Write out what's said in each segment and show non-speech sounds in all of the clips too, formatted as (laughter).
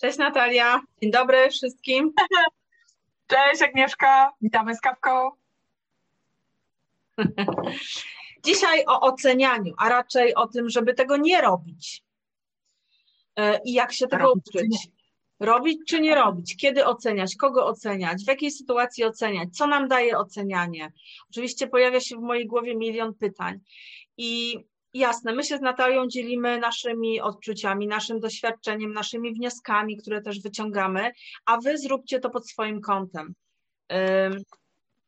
Cześć Natalia, dzień dobry wszystkim. (laughs) Cześć Agnieszka, witamy z kawką. (laughs) Dzisiaj o ocenianiu, a raczej o tym, żeby tego nie robić. E, I jak się tego robić uczyć. Robić czy nie robić? Kiedy oceniać? Kogo oceniać? W jakiej sytuacji oceniać? Co nam daje ocenianie? Oczywiście pojawia się w mojej głowie milion pytań. I Jasne, my się z Natalią dzielimy naszymi odczuciami, naszym doświadczeniem, naszymi wnioskami, które też wyciągamy, a wy zróbcie to pod swoim kątem.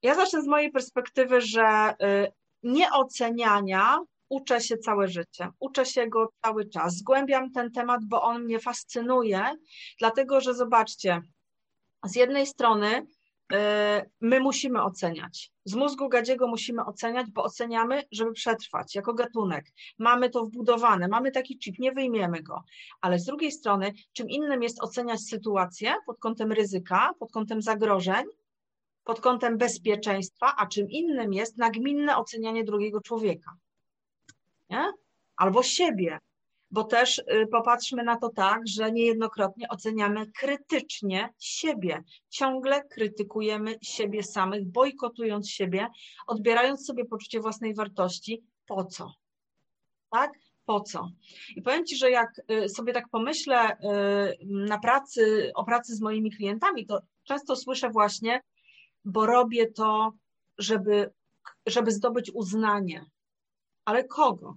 Ja zacznę z mojej perspektywy, że y, nieoceniania uczę się całe życie, uczę się go cały czas. Zgłębiam ten temat, bo on mnie fascynuje, dlatego że zobaczcie, z jednej strony my musimy oceniać. Z mózgu gadziego musimy oceniać, bo oceniamy, żeby przetrwać jako gatunek. Mamy to wbudowane, mamy taki chip, nie wyjmiemy go. Ale z drugiej strony, czym innym jest oceniać sytuację pod kątem ryzyka, pod kątem zagrożeń, pod kątem bezpieczeństwa, a czym innym jest nagminne ocenianie drugiego człowieka. Nie? Albo siebie, bo też y, popatrzmy na to tak, że niejednokrotnie oceniamy krytycznie siebie. Ciągle krytykujemy siebie samych, bojkotując siebie, odbierając sobie poczucie własnej wartości. Po co? Tak? Po co? I powiem Ci, że jak y, sobie tak pomyślę y, na pracy, o pracy z moimi klientami, to często słyszę właśnie, bo robię to, żeby, żeby zdobyć uznanie. Ale kogo?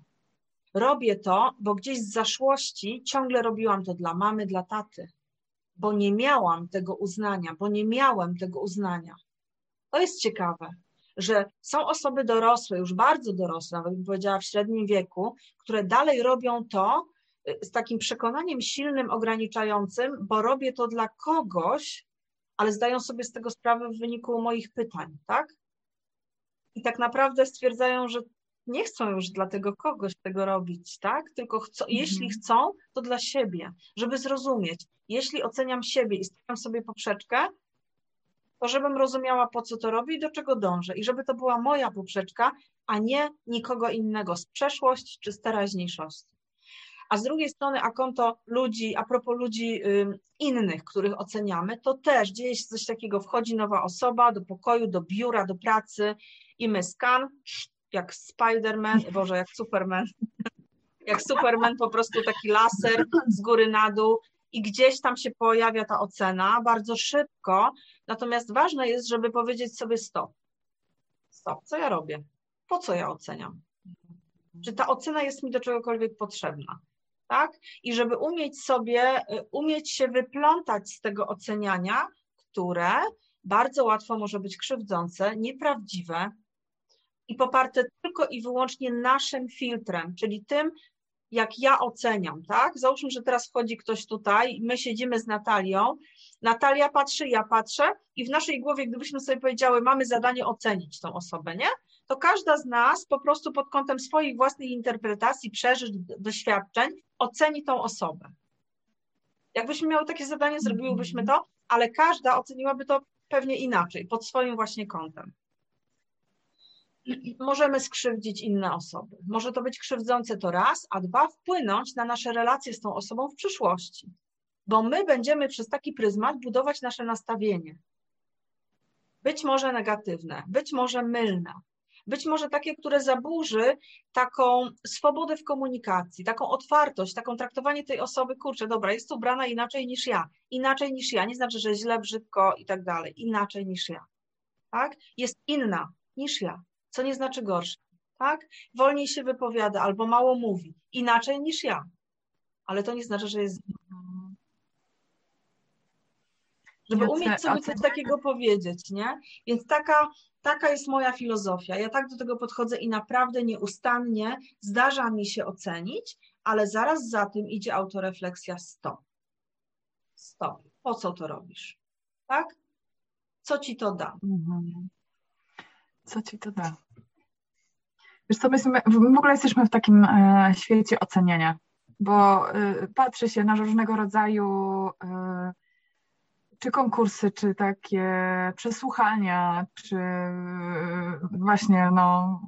Robię to, bo gdzieś z zaszłości ciągle robiłam to dla mamy, dla taty, bo nie miałam tego uznania, bo nie miałem tego uznania. To jest ciekawe, że są osoby dorosłe, już bardzo dorosłe, nawet bym powiedziała w średnim wieku, które dalej robią to y, z takim przekonaniem silnym, ograniczającym, bo robię to dla kogoś, ale zdają sobie z tego sprawę w wyniku moich pytań, tak? I tak naprawdę stwierdzają, że nie chcą już dla tego kogoś tego robić, tak? Tylko chcą, mhm. jeśli chcą, to dla siebie, żeby zrozumieć. Jeśli oceniam siebie i stawiam sobie poprzeczkę, to żebym rozumiała, po co to robię i do czego dążę. I żeby to była moja poprzeczka, a nie nikogo innego z przeszłości czy z teraźniejszości. A z drugiej strony, a konto ludzi, a propos ludzi innych, których oceniamy, to też dzieje się coś takiego, wchodzi nowa osoba do pokoju, do biura, do pracy i my skan, jak Spider-Man, Boże, jak Superman, jak Superman, po prostu taki laser z góry na dół i gdzieś tam się pojawia ta ocena bardzo szybko, natomiast ważne jest, żeby powiedzieć sobie stop. Stop, co ja robię? Po co ja oceniam? Czy ta ocena jest mi do czegokolwiek potrzebna? Tak? I żeby umieć sobie, y, umieć się wyplątać z tego oceniania, które bardzo łatwo może być krzywdzące, nieprawdziwe, i poparte tylko i wyłącznie naszym filtrem, czyli tym, jak ja oceniam, tak? Załóżmy, że teraz wchodzi ktoś tutaj, my siedzimy z Natalią, Natalia patrzy, ja patrzę i w naszej głowie, gdybyśmy sobie powiedziały, mamy zadanie ocenić tą osobę, nie? To każda z nas po prostu pod kątem swoich własnych interpretacji, przeżyć, doświadczeń oceni tą osobę. Jakbyśmy miały takie zadanie, zrobiłybyśmy to, ale każda oceniłaby to pewnie inaczej, pod swoim właśnie kątem możemy skrzywdzić inne osoby. Może to być krzywdzące to raz, a dwa, wpłynąć na nasze relacje z tą osobą w przyszłości, bo my będziemy przez taki pryzmat budować nasze nastawienie. Być może negatywne, być może mylne, być może takie, które zaburzy taką swobodę w komunikacji, taką otwartość, taką traktowanie tej osoby, kurczę, dobra, jest ubrana inaczej niż ja, inaczej niż ja, nie znaczy, że źle, brzydko i tak dalej, inaczej niż ja, tak? Jest inna niż ja co nie znaczy gorsze, tak? Wolniej się wypowiada albo mało mówi, inaczej niż ja, ale to nie znaczy, że jest. Żeby umieć sobie coś takiego powiedzieć, nie? Więc taka, taka jest moja filozofia. Ja tak do tego podchodzę i naprawdę nieustannie zdarza mi się ocenić, ale zaraz za tym idzie autorefleksja stop. Stop. Po co to robisz? Tak? Co ci to da? Mhm. Co ci to da? Wiesz co, my w ogóle jesteśmy w takim e, świecie oceniania, bo e, patrzy się na różnego rodzaju e, czy konkursy, czy takie przesłuchania, czy właśnie no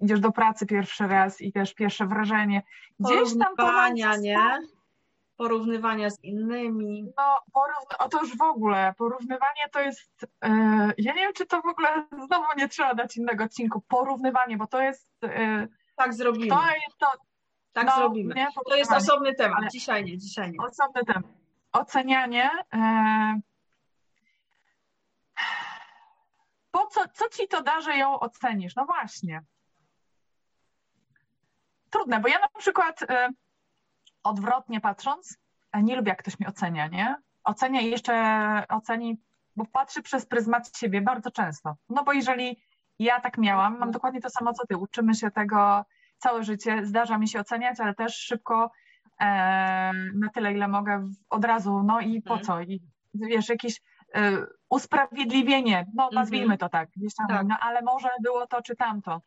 idziesz do pracy pierwszy raz i też pierwsze wrażenie. Gdzieś tam ponad, nie? Porównywania z innymi. No, porówny- o to już w ogóle, porównywanie to jest, yy, ja nie wiem, czy to w ogóle znowu nie trzeba dać innego odcinku, porównywanie, bo to jest, yy, Tak zrobimy. to jest to, tak no, zrobimy. nie, To jest osobny temat. Ale- Dzisiaj nie, dzisiaj nie. osobny temat. Ocenianie, yy, po co, co ci to da, że ją ocenisz? No właśnie. Trudne, bo ja na przykład yy, odwrotnie patrząc, e, nie lubię, jak ktoś mnie ocenia, nie? Ocenia i jeszcze oceni, bo patrzy przez pryzmat siebie bardzo często. No bo jeżeli ja tak miałam, mam dokładnie to samo co ty, uczymy się tego całe życie, zdarza mi się oceniać, ale też szybko e, na tyle, ile mogę od razu, no i po Mhm. co? I wiesz, jakieś e, usprawiedliwienie, no nazwijmy Mhm. to tak, gdzieś tam, Tak. no ale może było to czy tamto.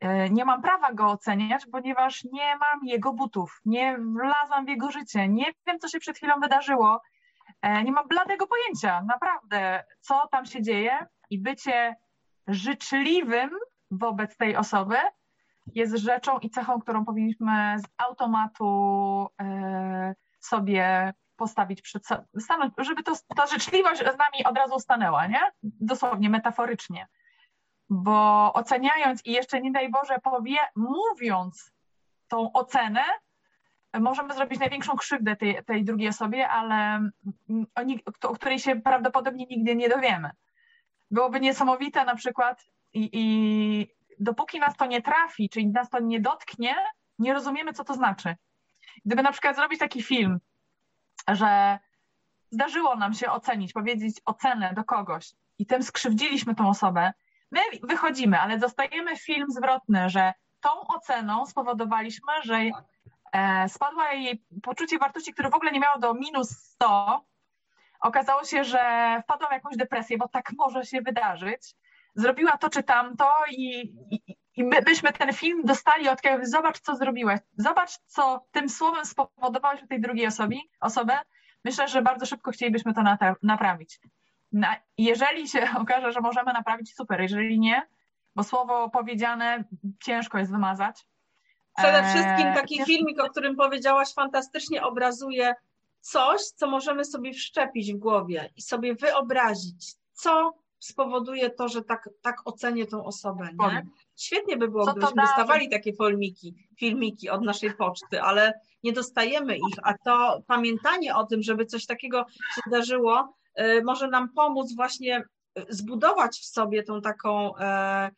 E, Nie mam prawa go oceniać, ponieważ nie mam jego butów, nie wlazłam w jego życie, nie wiem, co się przed chwilą wydarzyło, E, nie mam bladego pojęcia, naprawdę, co tam się dzieje i bycie życzliwym wobec tej osoby jest rzeczą i cechą, którą powinniśmy z automatu e, sobie postawić przed sobą, żeby to, ta życzliwość z nami od razu stanęła, nie? Dosłownie, metaforycznie. Bo oceniając i jeszcze nie daj Boże powie, mówiąc tą ocenę, możemy zrobić największą krzywdę tej, tej drugiej osobie, ale o, o której się prawdopodobnie nigdy nie dowiemy. Byłoby niesamowite na przykład i, i dopóki nas to nie trafi, czyli nas to nie dotknie, nie rozumiemy, co to znaczy. Gdyby na przykład zrobić taki film, że zdarzyło nam się ocenić, powiedzieć ocenę do kogoś i tym skrzywdziliśmy tą osobę, my wychodzimy, ale dostajemy film zwrotny, że tą oceną spowodowaliśmy, że e, spadła jej poczucie wartości, które w ogóle nie miało do minus 100. Okazało się, że wpadła w jakąś depresję, bo tak może się wydarzyć. Zrobiła to czy tamto i, i, i my byśmy ten film dostali od kogoś, zobacz co zrobiłeś, zobacz co tym słowem spowodowałeś u tej drugiej osobie, osobę. Myślę, że bardzo szybko chcielibyśmy to naprawić. Na, jeżeli się (laughs) okaże, że możemy naprawić, super. Jeżeli nie, bo słowo powiedziane ciężko jest wymazać. Przede Eee, wszystkim taki ciężko- filmik, o którym powiedziałaś, fantastycznie obrazuje coś, co możemy sobie wszczepić w głowie i sobie wyobrazić, co spowoduje to, że tak, tak ocenię tą osobę. Nie? Świetnie by było, gdybyśmy dostawali takie filmiki, filmiki od naszej poczty, ale nie dostajemy ich, a to pamiętanie o tym, żeby coś takiego się zdarzyło, może nam pomóc właśnie y, zbudować w sobie tą taką e,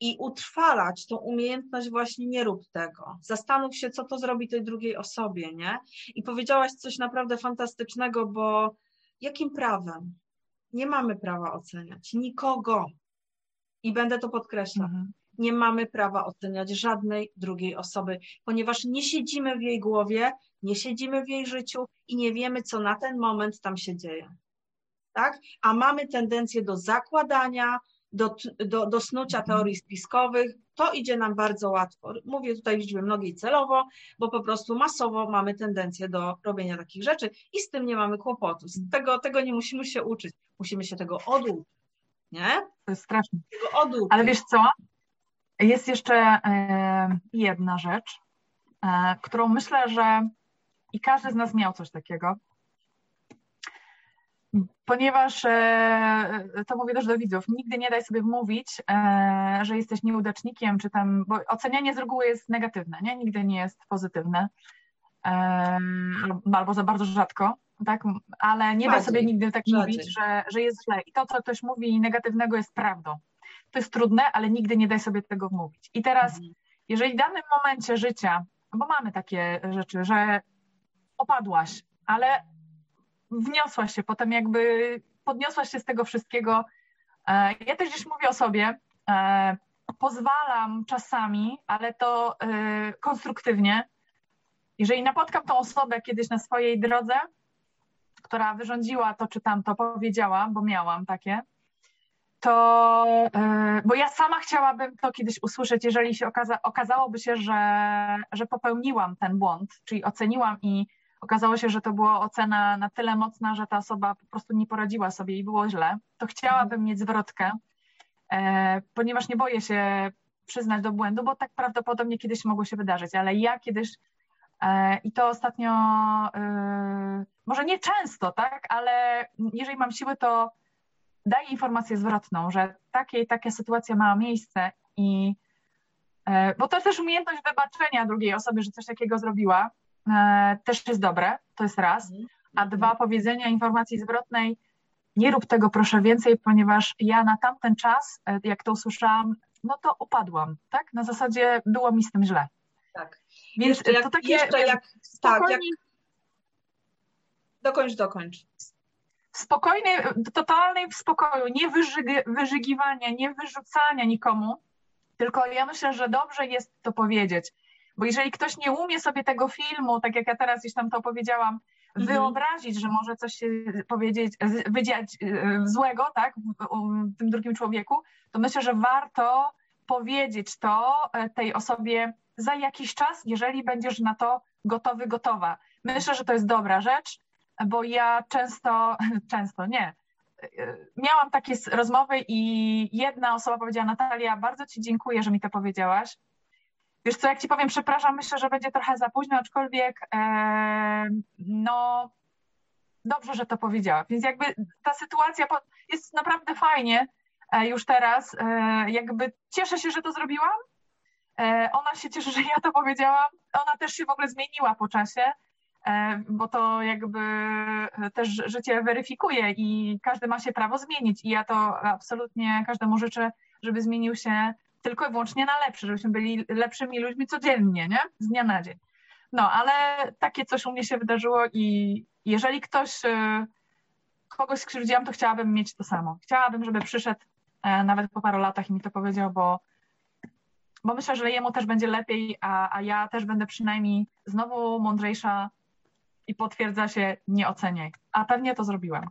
i utrwalać tą umiejętność właśnie nie rób tego. Zastanów się, co to zrobi tej drugiej osobie, nie? I powiedziałaś coś naprawdę fantastycznego, bo jakim prawem? Nie mamy prawa oceniać nikogo. I będę to podkreślać. Mhm. Nie mamy prawa oceniać żadnej drugiej osoby, ponieważ nie siedzimy w jej głowie, nie siedzimy w jej życiu i nie wiemy, co na ten moment tam się dzieje. Tak? A mamy tendencję do zakładania, do, do, do snucia teorii spiskowych. To idzie nam bardzo łatwo. Mówię tutaj w liczbie mnogiej celowo, bo po prostu masowo mamy tendencję do robienia takich rzeczy i z tym nie mamy kłopotu. Z tego, tego nie musimy się uczyć. Musimy się tego oduczyć. Nie? To jest straszne. Tego oduczyć. Ale wiesz co? Jest jeszcze e, jedna rzecz, e, którą myślę, że i każdy z nas miał coś takiego. Ponieważ, e, to mówię też do widzów, nigdy nie daj sobie wmówić, e, że jesteś nieudacznikiem, czy tam, bo ocenianie z reguły jest negatywne, nie? Nigdy nie jest pozytywne. E, albo za bardzo rzadko, tak? Ale nie da Rzadziej, sobie nigdy tak rzadziej. mówić, że, że jest źle. I to, co ktoś mówi negatywnego jest prawdą. To jest trudne, ale nigdy nie daj sobie tego wmówić. I teraz, Mhm. jeżeli w danym momencie życia, bo mamy takie rzeczy, że opadłaś, ale wniosłaś się, potem jakby podniosłaś się z tego wszystkiego. E, Ja też gdzieś mówię o sobie, e, pozwalam czasami, ale to e, konstruktywnie. Jeżeli napotkam tą osobę kiedyś na swojej drodze, która wyrządziła to czy tamto, powiedziała, bo miałam takie, to, bo ja sama chciałabym to kiedyś usłyszeć, jeżeli się okaza, okazałoby się, że, że popełniłam ten błąd, czyli oceniłam i okazało się, że to była ocena na tyle mocna, że ta osoba po prostu nie poradziła sobie i było źle, to chciałabym mieć zwrotkę, e, ponieważ nie boję się przyznać do błędu, bo tak prawdopodobnie kiedyś mogło się wydarzyć, ale ja kiedyś I to ostatnio, może nie często, tak, ale jeżeli mam siłę, to daję informację zwrotną, że takie, taka sytuacja ma miejsce i bo to też umiejętność wybaczenia drugiej osoby, że coś takiego zrobiła, też jest dobre, to jest raz. Mhm. A dwa, powiedzenia informacji zwrotnej, nie rób tego proszę więcej, ponieważ ja na tamten czas, e, jak to usłyszałam, no to upadłam, tak? Na zasadzie było mi z tym źle. Tak. Więc jeszcze jak, to takie jeszcze jak, tak, jak... Dokończ, dokończ. Spokojnej, totalnej spokoju, nie wyżygi, wyżygiwania, nie wyrzucania nikomu, tylko ja myślę, że dobrze jest to powiedzieć. Bo jeżeli ktoś nie umie sobie tego filmu, tak jak ja teraz już tam to powiedziałam, Mhm. wyobrazić, że może coś się powiedzieć, wydziać e, złego, tak, w tym drugim człowieku, to myślę, że warto powiedzieć to e, tej osobie za jakiś czas, jeżeli będziesz na to gotowy, gotowa. Myślę, że to jest dobra rzecz, bo ja często, (laughs) często nie, e, miałam takie rozmowy i jedna osoba powiedziała, Natalia, bardzo Ci dziękuję, że mi to powiedziałaś, Wiesz co, jak ci powiem, przepraszam, myślę, że będzie trochę za późno, aczkolwiek e, no dobrze, że to powiedziała. Więc jakby ta sytuacja jest naprawdę fajnie e, już teraz. E, jakby cieszę się, że to zrobiłam. E, ona się cieszy, że ja to powiedziałam. Ona też się w ogóle zmieniła po czasie, e, bo to jakby też życie weryfikuje i każdy ma się prawo zmienić. I ja to absolutnie każdemu życzę, żeby zmienił się tylko i wyłącznie na lepsze, żebyśmy byli lepszymi ludźmi codziennie, nie? Z dnia na dzień. No, ale takie coś u mnie się wydarzyło i jeżeli ktoś, y, kogoś skrzywdziłam, to chciałabym mieć to samo. Chciałabym, żeby przyszedł e, nawet po paru latach i mi to powiedział, bo, bo myślę, że jemu też będzie lepiej, a, a ja też będę przynajmniej znowu mądrzejsza i potwierdza się, nie oceniaj. A pewnie to zrobiłam.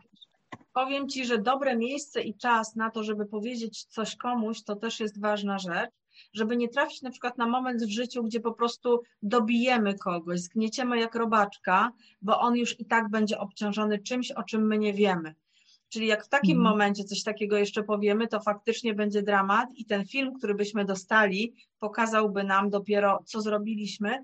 Powiem Ci, że dobre miejsce i czas na to, żeby powiedzieć coś komuś, to też jest ważna rzecz, żeby nie trafić na przykład na moment w życiu, gdzie po prostu dobijemy kogoś, zgnieciemy jak robaczka, bo on już i tak będzie obciążony czymś, o czym my nie wiemy. Czyli jak w takim mhm. momencie coś takiego jeszcze powiemy, to faktycznie będzie dramat i ten film, który byśmy dostali, pokazałby nam dopiero, co zrobiliśmy,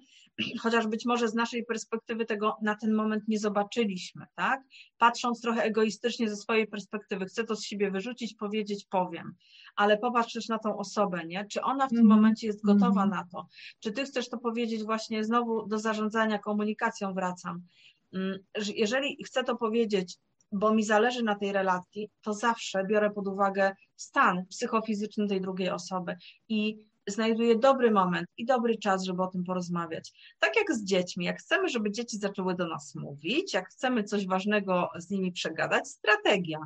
chociaż być może z naszej perspektywy tego na ten moment nie zobaczyliśmy, tak? Patrząc trochę egoistycznie ze swojej perspektywy, chcę to z siebie wyrzucić, powiedzieć, powiem, ale popatrz też na tą osobę, nie? Czy ona w tym mm. momencie jest gotowa mm. na to? Czy ty chcesz to powiedzieć właśnie znowu do zarządzania komunikacją wracam? Mm, jeżeli chcę to powiedzieć, bo mi zależy na tej relacji, to zawsze biorę pod uwagę stan psychofizyczny tej drugiej osoby i znajduje dobry moment i dobry czas, żeby o tym porozmawiać. Tak jak z dziećmi, jak chcemy, żeby dzieci zaczęły do nas mówić, jak chcemy coś ważnego z nimi przegadać, strategia.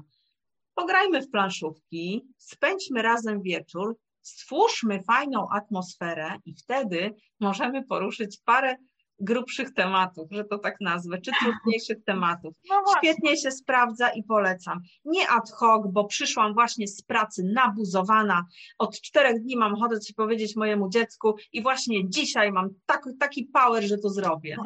Pograjmy w planszówki, spędźmy razem wieczór, stwórzmy fajną atmosferę i wtedy możemy poruszyć parę grubszych tematów, że to tak nazwę, czy trudniejszych tematów. No Świetnie się sprawdza i polecam. Nie ad hoc, bo przyszłam właśnie z pracy nabuzowana, od czterech dni mam ochotę coś powiedzieć mojemu dziecku i właśnie dzisiaj mam tak, taki power, że to zrobię.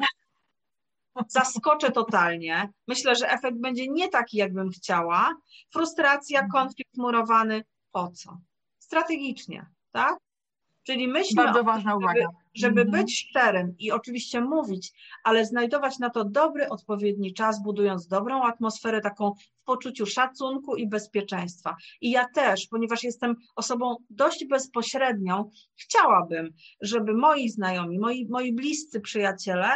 Zaskoczę totalnie. Myślę, że efekt będzie nie taki, jakbym chciała. Frustracja, konflikt murowany. Po co? Strategicznie, tak? Czyli myślmy Bardzo ważna żeby, uwaga. żeby mhm. być szczerym i oczywiście mówić, ale znajdować na to dobry, odpowiedni czas, budując dobrą atmosferę, taką w poczuciu szacunku i bezpieczeństwa. I ja też, ponieważ jestem osobą dość bezpośrednią, chciałabym, żeby moi znajomi, moi, moi bliscy przyjaciele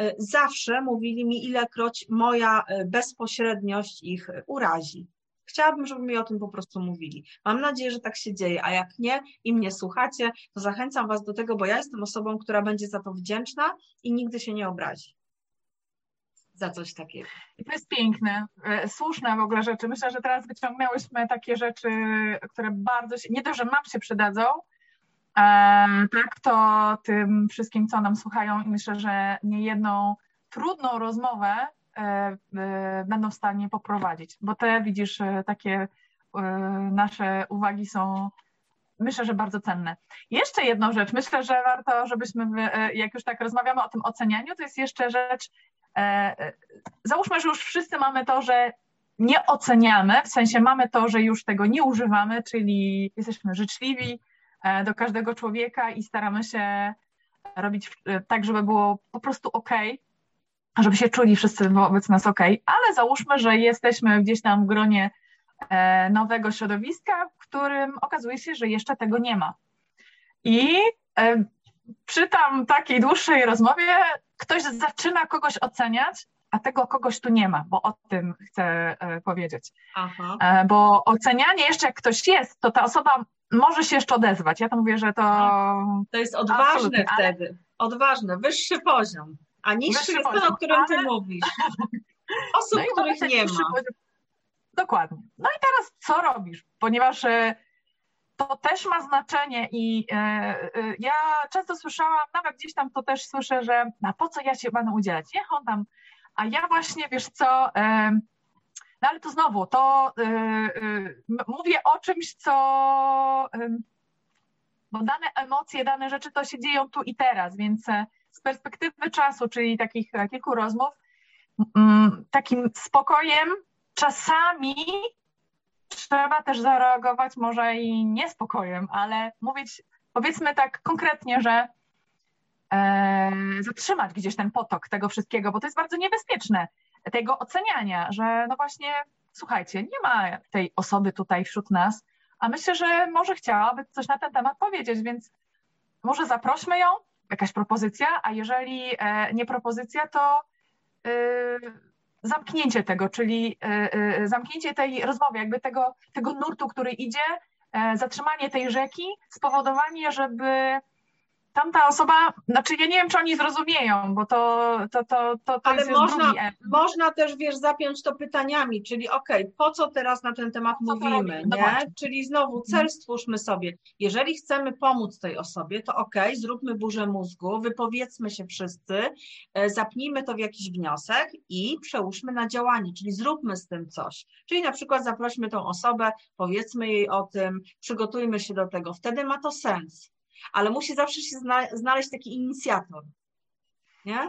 y, zawsze mówili mi, ilekroć moja y, bezpośredniość ich urazi. Chciałabym, żeby mi o tym po prostu mówili. Mam nadzieję, że tak się dzieje, a jak nie i mnie słuchacie, to zachęcam Was do tego, bo ja jestem osobą, która będzie za to wdzięczna i nigdy się nie obrazi za coś takiego. I to jest piękne, e, słuszne w ogóle rzeczy. Myślę, że teraz wyciągnęłyśmy takie rzeczy, które bardzo się, nie to, że nam się przydadzą, tak, to tym wszystkim, co nam słuchają i myślę, że niejedną trudną rozmowę będą w stanie poprowadzić, bo te widzisz, e, takie nasze uwagi są myślę, że bardzo cenne. Jeszcze jedną rzecz, myślę, że warto, żebyśmy, jak już tak rozmawiamy o tym ocenianiu, to jest jeszcze rzecz, załóżmy, że już wszyscy mamy to, że nie oceniamy, w sensie mamy to, że już tego nie używamy, czyli jesteśmy życzliwi do każdego człowieka i staramy się robić tak, żeby było po prostu ok, żeby się czuli wszyscy wobec nas ok, ale załóżmy, że jesteśmy gdzieś tam w gronie e, nowego środowiska, w którym okazuje się, że jeszcze tego nie ma. I e, przy tam takiej dłuższej rozmowie ktoś zaczyna kogoś oceniać, a tego kogoś tu nie ma, bo o tym chcę e, powiedzieć. Aha. Bo ocenianie jeszcze jak ktoś jest, to ta osoba może się jeszcze odezwać. Ja to mówię, że to. To jest odważne wtedy. Ale... Odważne, wyższy poziom. A niższy jest ten, o którym ale... ty mówisz. (laughs) Osób, no których nie ma. Poziom. Dokładnie. No i teraz co robisz? Ponieważ e, to też ma znaczenie i e, e, ja często słyszałam, nawet gdzieś tam to też słyszę, że na po co ja się będę udzielać? Niech on tam. A ja właśnie, wiesz co, no ale to znowu, to mówię o czymś, co bo dane emocje, dane rzeczy to się dzieją tu i teraz, więc z perspektywy czasu, czyli takich kilku rozmów, takim spokojem czasami trzeba też zareagować może i niespokojem, ale mówić, powiedzmy tak konkretnie, że e, zatrzymać gdzieś ten potok tego wszystkiego, bo to jest bardzo niebezpieczne, tego oceniania, że no właśnie, słuchajcie, nie ma tej osoby tutaj wśród nas, a myślę, że może chciałaby coś na ten temat powiedzieć, więc może zaprośmy ją, jakaś propozycja, a jeżeli e, nie propozycja, to y, zamknięcie tego, czyli e, e, zamknięcie tej rozmowy, jakby tego, tego nurtu, który idzie, e, zatrzymanie tej rzeki, spowodowanie, żeby tamta osoba, znaczy ja nie wiem, czy oni zrozumieją, bo to, to, to, to, to Ale jest można, można też, wiesz, zapiąć to pytaniami, czyli okej, okay, po co teraz na ten temat mówimy, nie? Czyli znowu cel mhm. stwórzmy sobie. Jeżeli chcemy pomóc tej osobie, to okej, okay, zróbmy burzę mózgu, wypowiedzmy się wszyscy, e, zapnijmy to w jakiś wniosek i przełóżmy na działanie, czyli zróbmy z tym coś. Czyli na przykład zaprośmy tą osobę, powiedzmy jej o tym, przygotujmy się do tego, wtedy ma to sens ale musi zawsze się znaleźć taki inicjator. Nie? (laughs)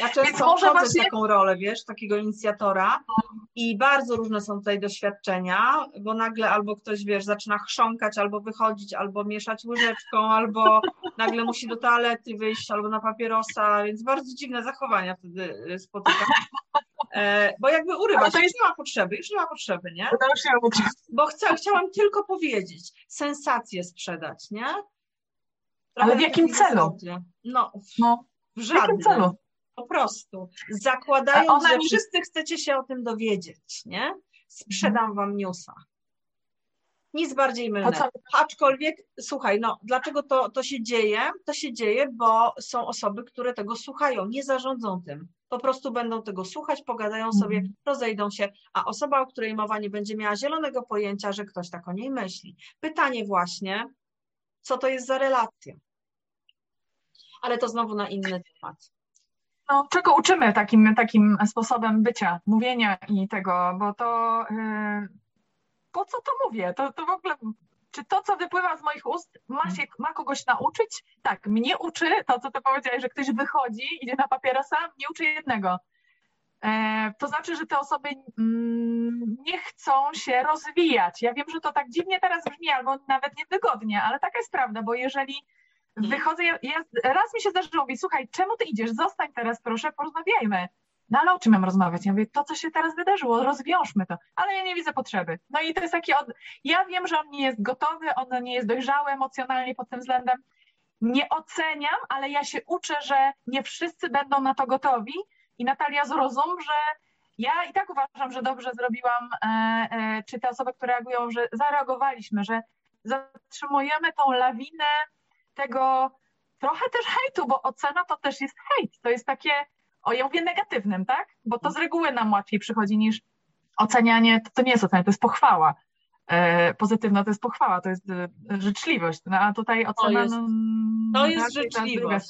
No ja często może właśnie... taką rolę, wiesz, takiego inicjatora i bardzo różne są tutaj doświadczenia, bo nagle albo ktoś, wiesz, zaczyna chrząkać, albo wychodzić, albo mieszać łyżeczką, albo nagle musi do toalety wyjść, albo na papierosa, więc bardzo dziwne zachowania wtedy y, spotykam. E, bo jakby urywa się, już nie ma potrzeby, już nie ma potrzeby, nie? Bo chcę, chciałam tylko powiedzieć, sensację sprzedać, nie? Ale w jakim celu? No, no, w żadnym. W jakim celu? Po prostu. Zakładając, że mi... wszyscy chcecie się o tym dowiedzieć, nie? Sprzedam mhm. wam newsa. Nic bardziej mylnego. Aczkolwiek, słuchaj, no dlaczego to, to się dzieje? To się dzieje, bo są osoby, które tego słuchają, nie zarządzą tym. Po prostu będą tego słuchać, pogadają sobie, mhm. rozejdą się, a osoba, o której mowa nie będzie miała zielonego pojęcia, że ktoś tak o niej myśli. Pytanie właśnie, co to jest za relacja? ale to znowu na inny temat. No, czego uczymy takim, takim sposobem bycia, mówienia i tego, bo to yy, po co to mówię? To, to w ogóle, czy to, co wypływa z moich ust, ma, się, ma kogoś nauczyć? Tak, mnie uczy to, co ty powiedziałeś, że ktoś wychodzi, idzie na papierosa, mnie uczy jednego. E, to znaczy, że te osoby mm, nie chcą się rozwijać. Ja wiem, że to tak dziwnie teraz brzmi, albo nawet niewygodnie, ale taka jest prawda, bo jeżeli Wychodzę, ja, ja, raz mi się zdarzyło mówić, słuchaj, czemu ty idziesz? Zostań teraz proszę, porozmawiajmy. No ale o czym mam rozmawiać? Ja mówię, to co się teraz wydarzyło, rozwiążmy to. Ale ja nie widzę potrzeby. No i to jest takie, od... ja wiem, że on nie jest gotowy, on nie jest dojrzały emocjonalnie pod tym względem. Nie oceniam, ale ja się uczę, że nie wszyscy będą na to gotowi i Natalia zrozum, że ja i tak uważam, że dobrze zrobiłam, e, e, czy te osoby, które reagują, że zareagowaliśmy, że zatrzymujemy tą lawinę tego trochę też hejtu, bo ocena to też jest hejt. To jest takie, o ja mówię negatywnym, tak? Bo to z reguły nam łatwiej przychodzi niż ocenianie, to, to nie jest ocena, to jest pochwała. E, pozytywna to jest pochwała, to jest e, życzliwość, no, a tutaj ocena... To jest, no, to jest życzliwość.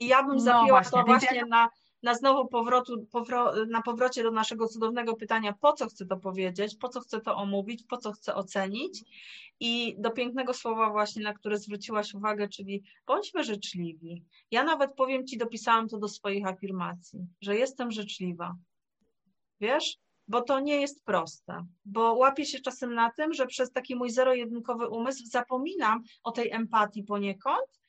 I ja bym no zapięła no właśnie, to właśnie na na znowu powrotu, powro, na powrocie do naszego cudownego pytania, po co chcę to powiedzieć, po co chcę to omówić, po co chcę ocenić i do pięknego słowa właśnie, na które zwróciłaś uwagę, czyli bądźmy życzliwi. Ja nawet powiem Ci, dopisałam to do swoich afirmacji, że jestem życzliwa. Wiesz? Bo to nie jest proste, bo łapię się czasem na tym, że przez taki mój zero-jedynkowy umysł zapominam o tej empatii poniekąd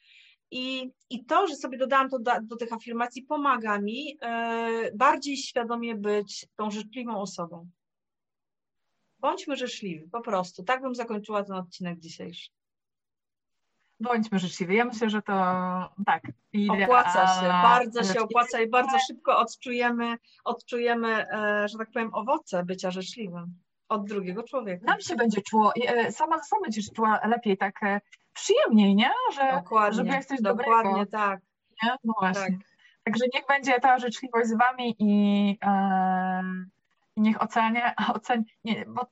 I, I to, że sobie dodałam to do, do tych afirmacji, pomaga mi e, bardziej świadomie być tą życzliwą osobą. Bądźmy życzliwi, po prostu. Tak bym zakończyła ten odcinek dzisiejszy. Bądźmy życzliwi. Ja myślę, że to tak. Opłaca się, bardzo się opłaca i bardzo szybko odczujemy, odczujemy, e, że tak powiem, owoce bycia życzliwym od drugiego człowieka. Nam się będzie czuło, e, sama sobą będziesz czuła lepiej, tak przyjemniej, nie? Że, dokładnie, żeby jak coś dokładnie, dobrego. tak. Nie? No właśnie. Tak. Także niech będzie ta życzliwość z wami i, e, niech ocenia, ocen, nie, bo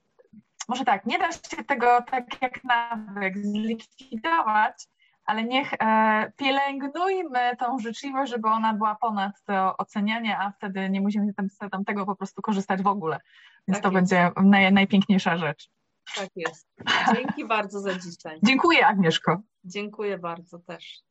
może tak, nie da się tego tak jak nawyk zlikwidować, ale niech e, pielęgnujmy tą życzliwość, żeby ona była ponad to ocenianie, a wtedy nie musimy z tamtego po prostu korzystać w ogóle. Więc tak to jest. będzie naj, najpiękniejsza rzecz. Tak jest. Dzięki bardzo za dzisiaj. Dziękuję Agnieszko. Dziękuję bardzo też.